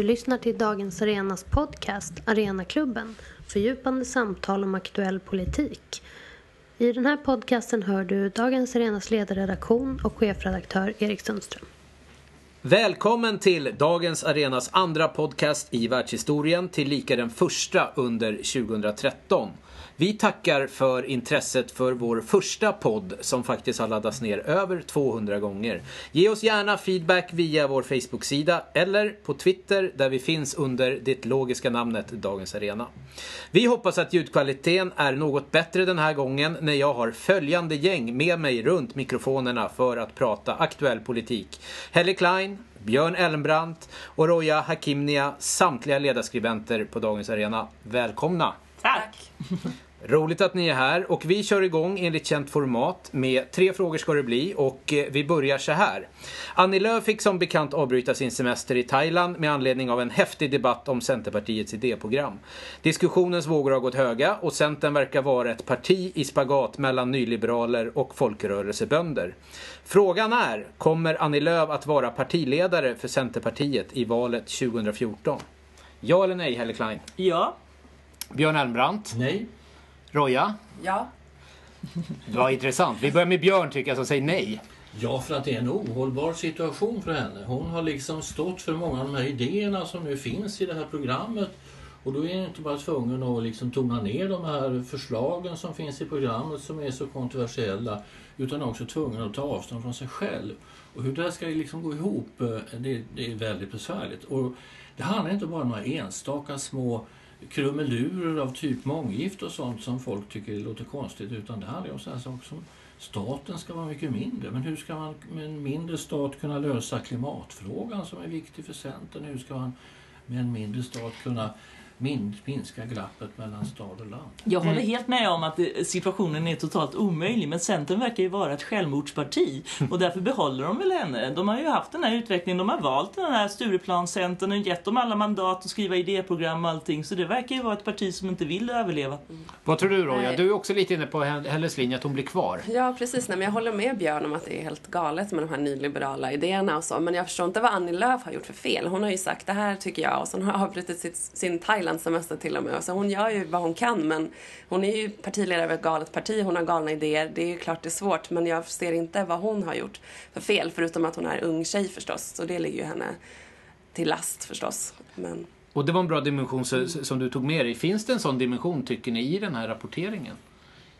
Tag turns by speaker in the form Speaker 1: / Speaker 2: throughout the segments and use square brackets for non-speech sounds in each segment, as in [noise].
Speaker 1: Du lyssnar till Dagens Arenas podcast Arenaklubben, fördjupande samtal om aktuell politik. I den här podcasten hör du Dagens Arenas ledarredaktion och chefredaktör Erik Sundström.
Speaker 2: Välkommen till Dagens Arenas andra podcast i världshistorien, tillika den första under 2013. Vi tackar för intresset för vår första podd som faktiskt har laddats ner över 200 gånger. Ge oss gärna feedback via vår Facebook-sida eller på Twitter där vi finns under det logiska namnet Dagens Arena. Vi hoppas att ljudkvaliteten är något bättre den här gången när jag har följande gäng med mig runt mikrofonerna för att prata aktuell politik. Helle Klein, Björn Elmbrandt och Roja Hakimnia, samtliga ledarskribenter på Dagens Arena. Välkomna!
Speaker 3: Tack!
Speaker 2: Roligt att ni är här och vi kör igång enligt känt format med tre frågor ska det bli och eh, vi börjar så här. Annie Lööf fick som bekant avbryta sin semester i Thailand med anledning av en häftig debatt om Centerpartiets idéprogram. Diskussionens vågor har gått höga och Centern verkar vara ett parti i spagat mellan nyliberaler och folkrörelsebönder. Frågan är, kommer Annie Lööf att vara partiledare för Centerpartiet i valet 2014? Ja eller nej, Helle Klein?
Speaker 3: Ja.
Speaker 2: Björn Elmbrandt?
Speaker 4: Nej.
Speaker 2: Roja?
Speaker 3: Ja.
Speaker 2: Vad intressant. Vi börjar med Björn tycker jag som säger nej.
Speaker 4: Ja, för att det är en ohållbar situation för henne. Hon har liksom stått för många av de här idéerna som nu finns i det här programmet. Och då är hon inte bara tvungen att liksom tona ner de här förslagen som finns i programmet som är så kontroversiella. Utan också tvungen att ta avstånd från sig själv. Och hur det här ska liksom gå ihop, eh, det, det är väldigt besvärligt. Och det handlar inte bara om några enstaka små krumelurer av typ månggift och sånt som folk tycker låter konstigt utan det handlar om sådana saker som staten ska vara mycket mindre. Men hur ska man med en mindre stat kunna lösa klimatfrågan som är viktig för Centern? Hur ska man med en mindre stat kunna minska glappet mellan stad och land.
Speaker 3: Jag håller helt med om att situationen är totalt omöjlig men Centern verkar ju vara ett självmordsparti och därför behåller de väl henne. De har ju haft den här utvecklingen, de har valt den här Stureplanscentern och gett dem alla mandat att skriva idéprogram och allting så det verkar ju vara ett parti som inte vill överleva.
Speaker 2: Mm. Vad tror du Roja? Du är också lite inne på Helles linje att hon blir kvar.
Speaker 5: Ja precis, Nej, men jag håller med Björn om att det är helt galet med de här nyliberala idéerna och så men jag förstår inte vad Annie Lööf har gjort för fel. Hon har ju sagt det här tycker jag och sen har avbrutit sin Thailand semester till och med. Så alltså, hon gör ju vad hon kan men hon är ju partiledare för ett galet parti, hon har galna idéer. Det är ju klart det är svårt men jag ser inte vad hon har gjort för fel förutom att hon är ung tjej förstås. Så det ligger ju henne till last förstås. Men...
Speaker 2: Och det var en bra dimension som du tog med dig. Finns det en sån dimension tycker ni i den här rapporteringen?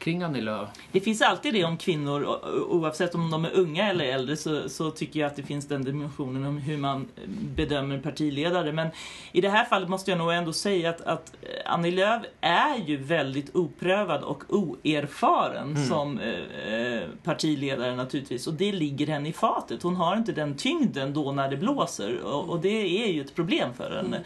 Speaker 2: Kring Annie Lööf?
Speaker 3: Det finns alltid det om kvinnor, oavsett om de är unga eller äldre, så, så, tycker jag att det finns den dimensionen om hur man bedömer partiledare. Men i det här fallet måste jag nog ändå säga att, att Annie Lööf är ju väldigt oprövad och oerfaren mm. som eh, partiledare naturligtvis. Och det ligger henne i fatet. Hon har inte den tyngden då när det blåser. Och, och det är ju ett problem för henne. Mm.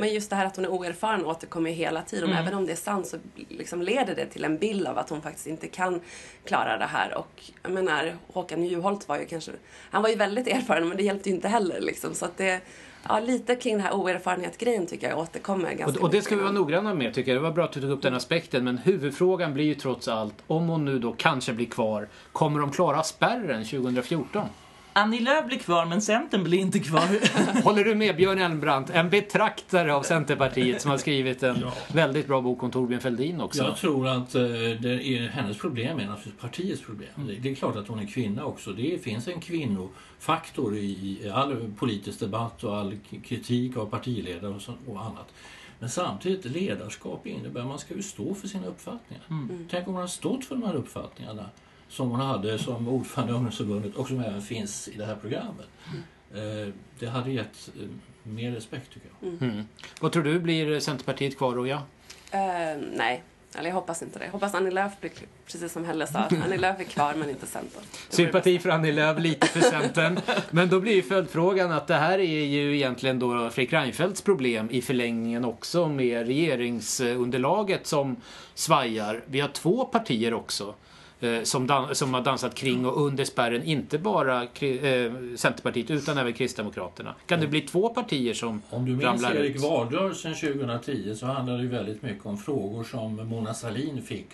Speaker 5: Men just det här att hon är oerfaren återkommer ju hela tiden. Mm. Även om det är sant så liksom leder det till en bild av att hon faktiskt inte kan klara det här. Och jag menar, Håkan Juholt var ju kanske, han var ju väldigt erfaren men det hjälpte ju inte heller liksom. Så att det, ja, lite kring den här oerfarenhet-grejen tycker jag återkommer ganska
Speaker 2: och, och det ska vi vara noggranna med tycker jag. Det var bra att du tog upp den aspekten. Men huvudfrågan blir ju trots allt, om hon nu då kanske blir kvar, kommer de klara spärren 2014?
Speaker 3: Annie Lööf blir kvar, men Centern blir inte kvar. [laughs]
Speaker 2: Håller du med Björn Elmbrandt, en betraktare av Centerpartiet som har skrivit en ja. väldigt bra bok om Torbjörn Fälldin också?
Speaker 4: Jag tror att eh, det är, hennes problem är naturligtvis partiets problem. Mm. Det är klart att hon är kvinna också. Det finns en kvinnofaktor i all politisk debatt och all kritik av partiledare och, så, och annat. Men samtidigt, ledarskap innebär att man ska ju stå för sina uppfattningar. Mm. Tänk om man har stått för de här uppfattningarna som hon hade som ordförande i ungdomsförbundet och som även finns i det här programmet. Mm. Det hade gett eh, mer respekt tycker jag.
Speaker 2: Mm. Mm. Vad tror du, blir Centerpartiet kvar Roja?
Speaker 5: Uh, nej, eller jag hoppas inte det. Jag hoppas Annie Lööf blir, precis som Helle sa, [laughs] Annie Lööf är kvar men inte Centern.
Speaker 2: Sympati för Annie Lööf, lite för Centern. men då blir ju följdfrågan att det här är ju egentligen då Fredrik Reinfeldts problem i förlängningen också med regeringsunderlaget som svajar. Vi har två partier också Eh, som, dan som har dansat kring och under spärren, inte bara eh, Centerpartiet utan även Kristdemokraterna. Kan det bli två partier som
Speaker 4: Om du minns Erik valrörelsen 2010 så handlade det väldigt mycket om frågor som Mona Salin fick.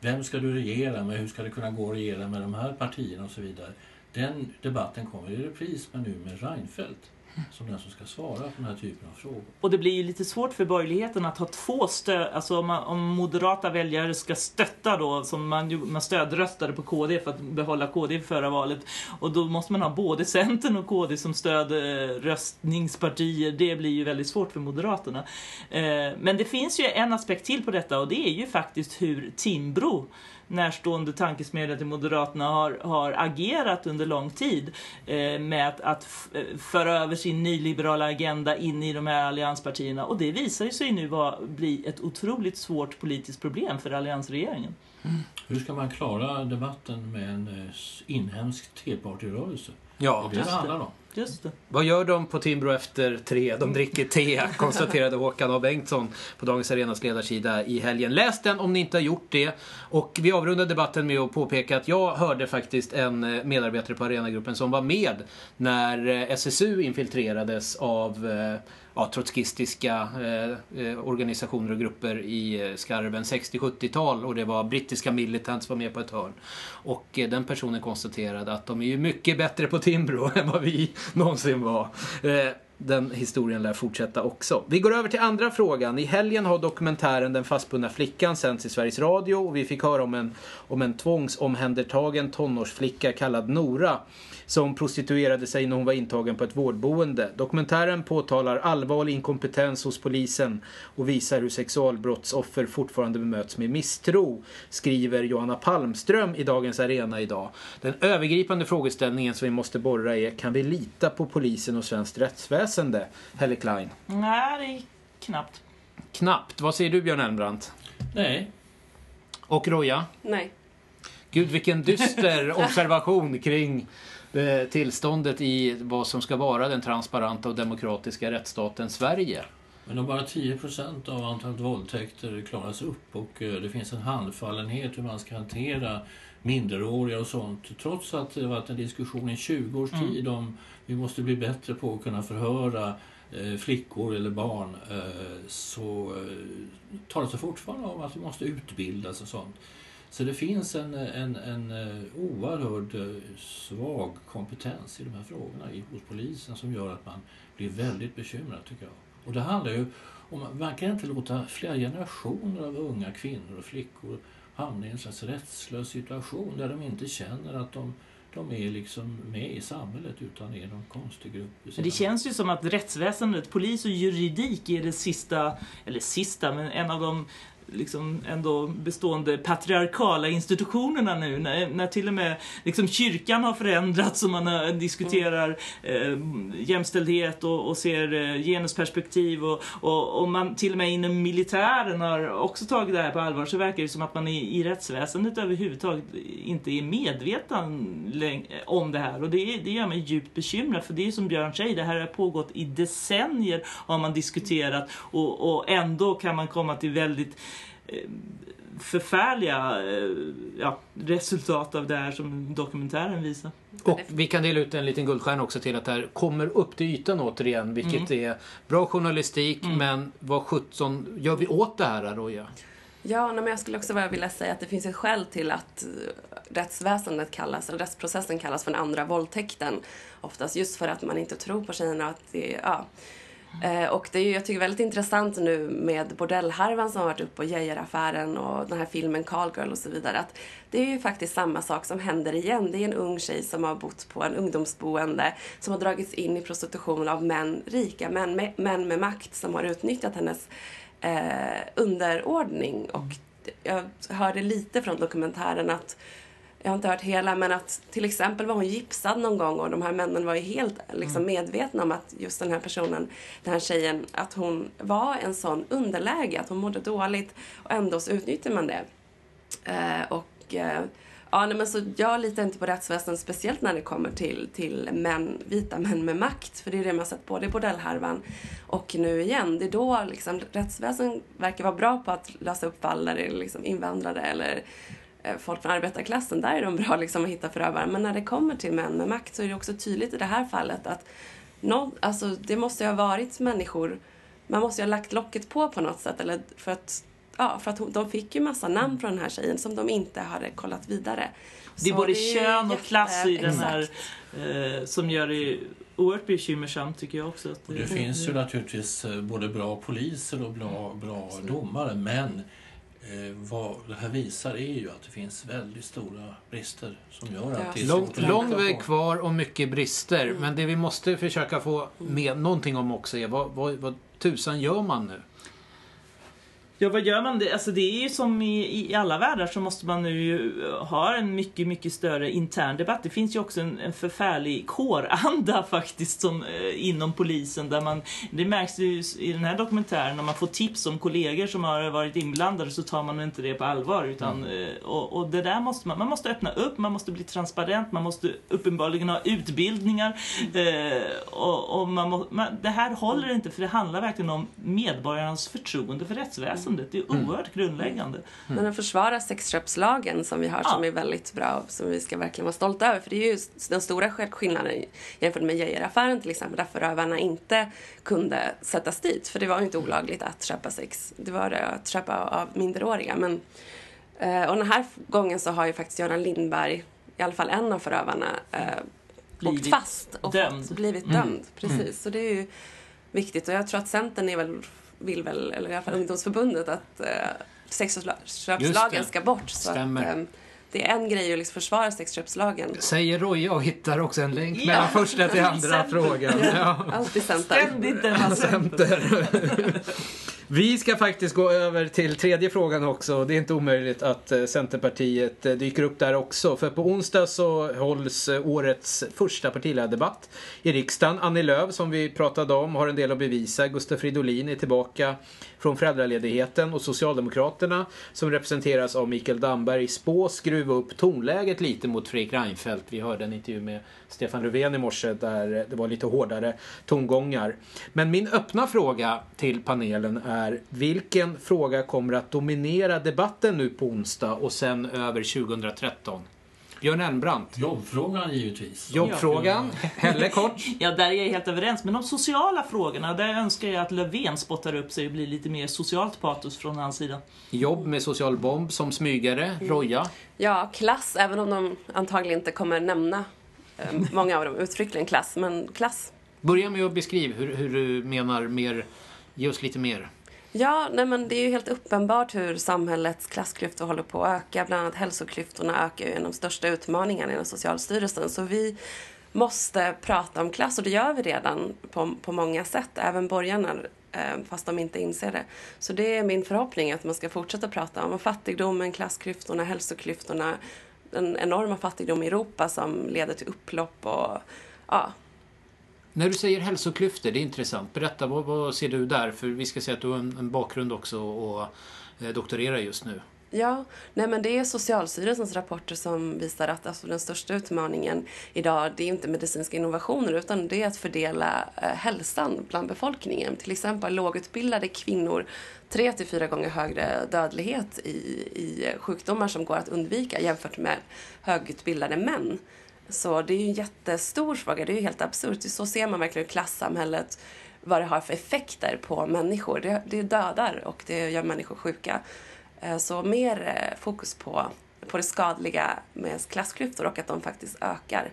Speaker 4: Vem ska du regera med? Hur ska det kunna gå att regera med de här partierna och så vidare. Den debatten kommer i repris men nu med Reinfeldt som den som ska svara på den här typen av frågor.
Speaker 3: Och det blir ju lite svårt för borgerligheten att ha två stöd, alltså om, man, om moderata väljare ska stötta då, som man, man stödröstade på KD för att behålla KD i förra valet. Och då måste man ha både Centern och KD som stödröstningspartier. Eh, det blir ju väldigt svårt för Moderaterna. Eh, men det finns ju en aspekt till på detta och det är ju faktiskt hur Timbro närstående tankesmedja till Moderaterna har, har agerat under lång tid eh, med att, att föra över sin nyliberala agenda in i de här allianspartierna. Och det visar sig nu vara, bli ett otroligt svårt politiskt problem för alliansregeringen.
Speaker 4: Mm. Hur ska man klara debatten med en eh, inhemsk tepartyrörelse?
Speaker 2: Ja,
Speaker 4: det är det det handlar om.
Speaker 3: Just det.
Speaker 2: Vad gör de på Timbro efter tre? De dricker te, konstaterade Håkan A Bengtsson på Dagens Arenas ledarsida i helgen. Läs den om ni inte har gjort det. Och vi avrundar debatten med att påpeka att jag hörde faktiskt en eh, medarbetare på Arenagruppen som var med när eh, SSU infiltrerades av eh, ja, trotskistiska eh, eh, organisationer och grupper i eh, skarven 60-70-tal och det var brittiska militants som var med på ett hörn. Och eh, den personen konstaterade att de är ju mycket bättre på Timbro [laughs] än vad vi någonsin var. Eh, den historien lär fortsätta också. Vi går över till andra frågan. I helgen har dokumentären Den fastbundna flickan sänds i Sveriges Radio och vi fick höra om en, om en tvångsomhändertagen tonårsflicka kallad Nora som prostituerade sig när hon var intagen på ett vårdboende. Dokumentären påtalar allvarlig inkompetens hos polisen och visar hur sexualbrottsoffer fortfarande bemöts med misstro, skriver Johanna Palmström i Dagens Arena idag. Den övergripande frågeställningen som vi måste borra är, kan vi lita på polisen och svenskt rättsväsende? Helle Klein?
Speaker 3: Nej, det är knappt.
Speaker 2: Knappt. Vad säger du Björn Elmbrant?
Speaker 4: Nej.
Speaker 2: Och Roja?
Speaker 5: Nej.
Speaker 2: Gud vilken dyster [laughs] observation kring Eh, tillståndet i vad som ska vara den transparenta och demokratiska rättsstaten Sverige.
Speaker 4: Men om bara 10% av antalet våldtäkter klaras upp och eh, det finns en handfallenhet hur man ska hantera minderåriga och sånt. Trots att det varit en diskussion i 20 års mm. tid om vi måste bli bättre på att kunna förhöra eh, flickor eller barn så talas det fortfarande om att vi måste utbildas och sånt. Så det finns en, en, en eh, oerhörd eh, svag kompetens i de här frågorna hos polisen som gör att man blir väldigt bekymrad tycker jag. Och det handlar ju om man kan inte låta flera generationer av unga kvinnor och flickor hamna i en slags rättslös situation där de inte känner att de de är liksom med i samhället utan är någon konstig grupp.
Speaker 3: Det känns ju som att rättsväsendet, polis och juridik är det sista, eller sista, men en av de liksom ändå bestående patriarkala institutionerna nu. När, när till och med liksom kyrkan har förändrats och man eh, diskuterar eh, jämställdhet och, och ser eh, genusperspektiv och, och, och, man till och med inom militären har också tagit det här på allvar så verkar det som att man i, i rättsväsendet överhuvudtaget inte är medveten om det här. Och det, det gör mig djupt bekymrad för det är som Björn säger, det här har pågått i decennier har man diskuterat. Och, och ändå kan man komma till väldigt förfärliga eh, ja, resultat av det här som dokumentären visar.
Speaker 2: Och vi kan dela ut en liten guldstjärna också till att det här kommer upp till ytan återigen, vilket mm. är bra journalistik, mm. men vad sjutton gör vi åt det här, Roja?
Speaker 5: Ja, men jag skulle också bara vilja säga att det finns ett skäl till att rättsväsendet kallas, eller rättsprocessen kallas för den andra våldtäkten. Oftast just för att man inte tror på tjejerna att det, ja, Eh, och det är ju, jag tycker väldigt intressant nu med bordellhärvan som har varit uppe och Geijeraffären och den här filmen Call Girl och så vidare. Att det är ju faktiskt samma sak som händer igen. Det är en ung tjej som har bott på en ungdomsboende som har dragits in i prostitution av män, rika män med, män med makt som har utnyttjat hennes eh, underordning. Och jag hörde lite från dokumentären att jag har inte hört hela, men att till exempel var hon gipsad någon gång och de här männen var ju helt liksom, mm. medvetna om att just den här personen, den här tjejen, att hon var en sån underläge, att hon mådde dåligt och ändå så utnyttjar man det. Eh, och eh, ja, nej, men så jag litar inte på rättsväsendet, speciellt när det kommer till, till män, vita män med makt, för det är det man har sett både i bordellhärvan och nu igen. Det är då liksom, rättsväsendet verkar vara bra på att lösa upp fall där det är liksom invandrare eller folk från arbetarklassen, där är de bra liksom att hitta förövare. Men när det kommer till män med makt så är det också tydligt i det här fallet att någon, alltså, det måste ha varit människor, man måste ju ha lagt locket på på något sätt. Eller för att, ja, för att de fick ju massa namn från den här tjejen som de inte hade kollat vidare.
Speaker 3: Det är både det är kön och klass i den här eh, som gör det oerhört bekymmersamt tycker jag också. Att
Speaker 4: Och det finns ju naturligtvis eh, både bra poliser och bra, bra domare men eh, vad det här visar är ju att det finns väldigt stora brister som gör att
Speaker 5: Ja.
Speaker 4: det är
Speaker 2: Lång, lång väg kvar och mycket brister. Men det vi måste försöka få med någonting om också är vad, vad, vad tusan gör man nu?
Speaker 3: Ja, vad gör man? Det, alltså, det är ju som i, i alla världar så måste man nu ju ha en mycket, mycket större intern debatt. Det finns ju också en, en förfärlig kåranda [laughs] faktiskt som, eh, inom polisen. Där man, det märks ju i den här dokumentären, när man får tips om kollegor som har varit inblandade så tar man inte det på allvar. Utan, eh, och, och det där måste man, man måste öppna upp, man måste bli transparent, man måste uppenbarligen ha utbildningar. Eh, och, och man må, man, det här håller inte för det handlar verkligen om medborgarnas förtroende för rättsväsendet. Det är oerhört grundläggande.
Speaker 5: Men den försvarar sexköpslagen som vi har
Speaker 3: Ja.
Speaker 5: som är väldigt bra och som vi ska verkligen vara stolta över. För det är ju den stora skillnaden jämfört med Geijeraffären till exempel där förövarna inte kunde sättas dit. För det var ju inte olagligt att köpa sex. Det var det att köpa av minderåriga. Men, eh, och den här gången så har ju faktiskt Göran Lindberg, i alla fall en av förövarna, eh,
Speaker 3: Blivit
Speaker 5: åkt fast och
Speaker 3: dömd.
Speaker 5: Fått, blivit dömd. Precis, så det är ju viktigt. Och jag tror att Centern är väl, vill väl, eller i alla fall ungdomsförbundet, att eh, sexköpslagen ska bort. Så
Speaker 2: Stämmer.
Speaker 5: att, eh, det är en grej att liksom försvara sexköpslagen.
Speaker 2: Säger Roja och hittar också en länk
Speaker 3: Ja.
Speaker 2: mellan första till andra
Speaker 3: Center.
Speaker 2: frågan. Ja.
Speaker 5: Alltid Centern.
Speaker 3: Ständigt denna
Speaker 2: Center. [laughs] Vi ska faktiskt gå över till tredje frågan också. Det är inte omöjligt att eh, Centerpartiet eh, dyker upp där också. För på onsdag så hålls eh, årets första partiledardebatt i riksdagen. Annie Lööf, som vi pratade om, har en del att bevisa. Gustaf Fridolin är tillbaka från föräldraledigheten och Socialdemokraterna, som representeras av Mikael Damberg, spås skruva upp tonläget lite mot Fredrik Reinfeldt. Vi hörde en intervju med Stefan Löfven i morse där det var lite hårdare tongångar. Men min öppna fråga till panelen är vilken fråga kommer att dominera debatten nu på onsdag och sen över 2013? Björn Elmbrandt.
Speaker 4: Jobbfrågan givetvis.
Speaker 2: Jobbfrågan. Helle kort. [laughs]
Speaker 3: Ja, där är jag helt överens. Men de sociala frågorna, där önskar jag att Löfven spottar upp sig och blir lite mer socialt patos från hans sida.
Speaker 2: Jobb med social bomb som smygare. Roja.
Speaker 5: Ja, klass, även om de antagligen inte kommer nämna eh, många av dem uttryckligen klass, men klass.
Speaker 2: Börja med att beskriva hur, hur du menar mer. Ge oss lite mer.
Speaker 5: Ja, nej men det är ju helt uppenbart hur samhällets klassklyftor håller på att öka. Bland annat hälsoklyftorna ökar ju en av de största utmaningarna inom Socialstyrelsen. Så vi måste prata om klass och det gör vi redan på, på många sätt. Även borgarna, eh, fast de inte inser det. Så det är min förhoppning att man ska fortsätta prata om fattigdomen, klassklyftorna, hälsoklyftorna. Den enorma fattigdom i Europa som leder till upplopp och ja,
Speaker 2: när du säger hälsoklyftor, det är intressant. Berätta, vad, vad ser du där? För vi ska säga att du har en, en bakgrund också och eh, doktorerar just nu.
Speaker 5: Ja, nej men det är Socialstyrelsens rapporter som visar att alltså, den största utmaningen idag det är inte medicinska innovationer utan det är att fördela eh, hälsan bland befolkningen. Till exempel lågutbildade kvinnor tre till fyra gånger högre dödlighet i, i sjukdomar som går att undvika jämfört med högutbildade män. Så det är ju en jättestor fråga, det är ju helt absurt. Så ser man verkligen klassamhället, vad det har för effekter på människor. Det, det dödar och det gör människor sjuka. Eh, så mer eh, fokus på, på det skadliga med klassklyftor och att de faktiskt ökar.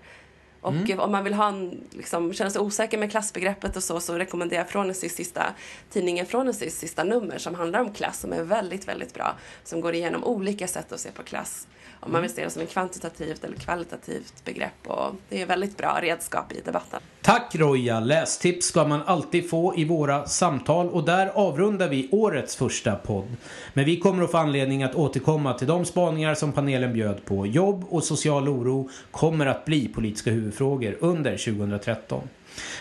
Speaker 5: Och eh, om man vill ha en, liksom, känna sig osäker med klassbegreppet och så, så rekommenderar jag Frånesis sista, tidningen Frånesis sista nummer som handlar om klass, som är väldigt, väldigt bra. Som går igenom olika sätt att se på klass. Om man vill se det som ett kvantitativt eller kvalitativt begrepp. Och det är väldigt bra redskap i debatten.
Speaker 2: Tack Roja! Lästips ska man alltid få i våra samtal och där avrundar vi årets första podd. Men vi kommer att få anledning att återkomma till de spaningar som panelen bjöd på. Jobb och social oro kommer att bli politiska huvudfrågor under 2013.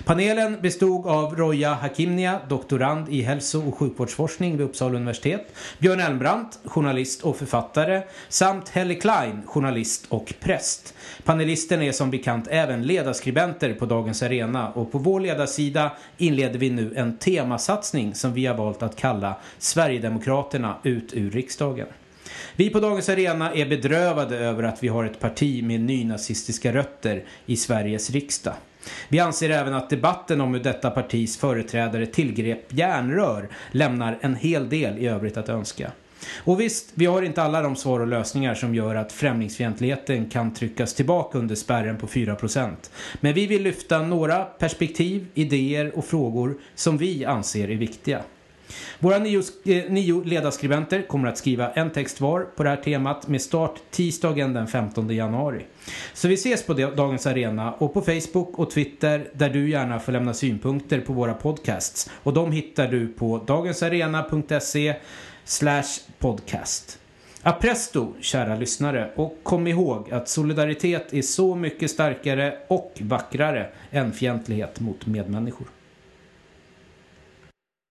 Speaker 2: Panelen bestod av Roja Hakimnia, doktorand i hälso och sjukvårdsforskning vid Uppsala universitet, Björn Elmbrandt, journalist och författare, samt Helle Klein, journalist och präst. Panelisterna är som bekant även ledarskribenter på Dagens Arena och på vår ledarsida inleder vi nu en temasatsning som vi har valt att kalla Sverigedemokraterna ut ur riksdagen. Vi på Dagens Arena är bedrövade över att vi har ett parti med nynazistiska rötter i Sveriges riksdag. Vi anser även att debatten om hur detta partis företrädare tillgrep järnrör lämnar en hel del i övrigt att önska. Och visst, vi har inte alla de svar och lösningar som gör att främlingsfientligheten kan tryckas tillbaka under spärren på 4%. Men vi vill lyfta några perspektiv, idéer och frågor som vi anser är viktiga. Våra nio, eh, nio ledarskribenter kommer att skriva en text var på det här temat med start tisdagen den 15 januari. Så vi ses på Dagens Arena och på Facebook och Twitter där du gärna får lämna synpunkter på våra podcasts. Och de hittar du på dagensarena.se slash podcast. Apresto, kära lyssnare, och kom ihåg att solidaritet är så mycket starkare och vackrare än fientlighet mot medmänniskor.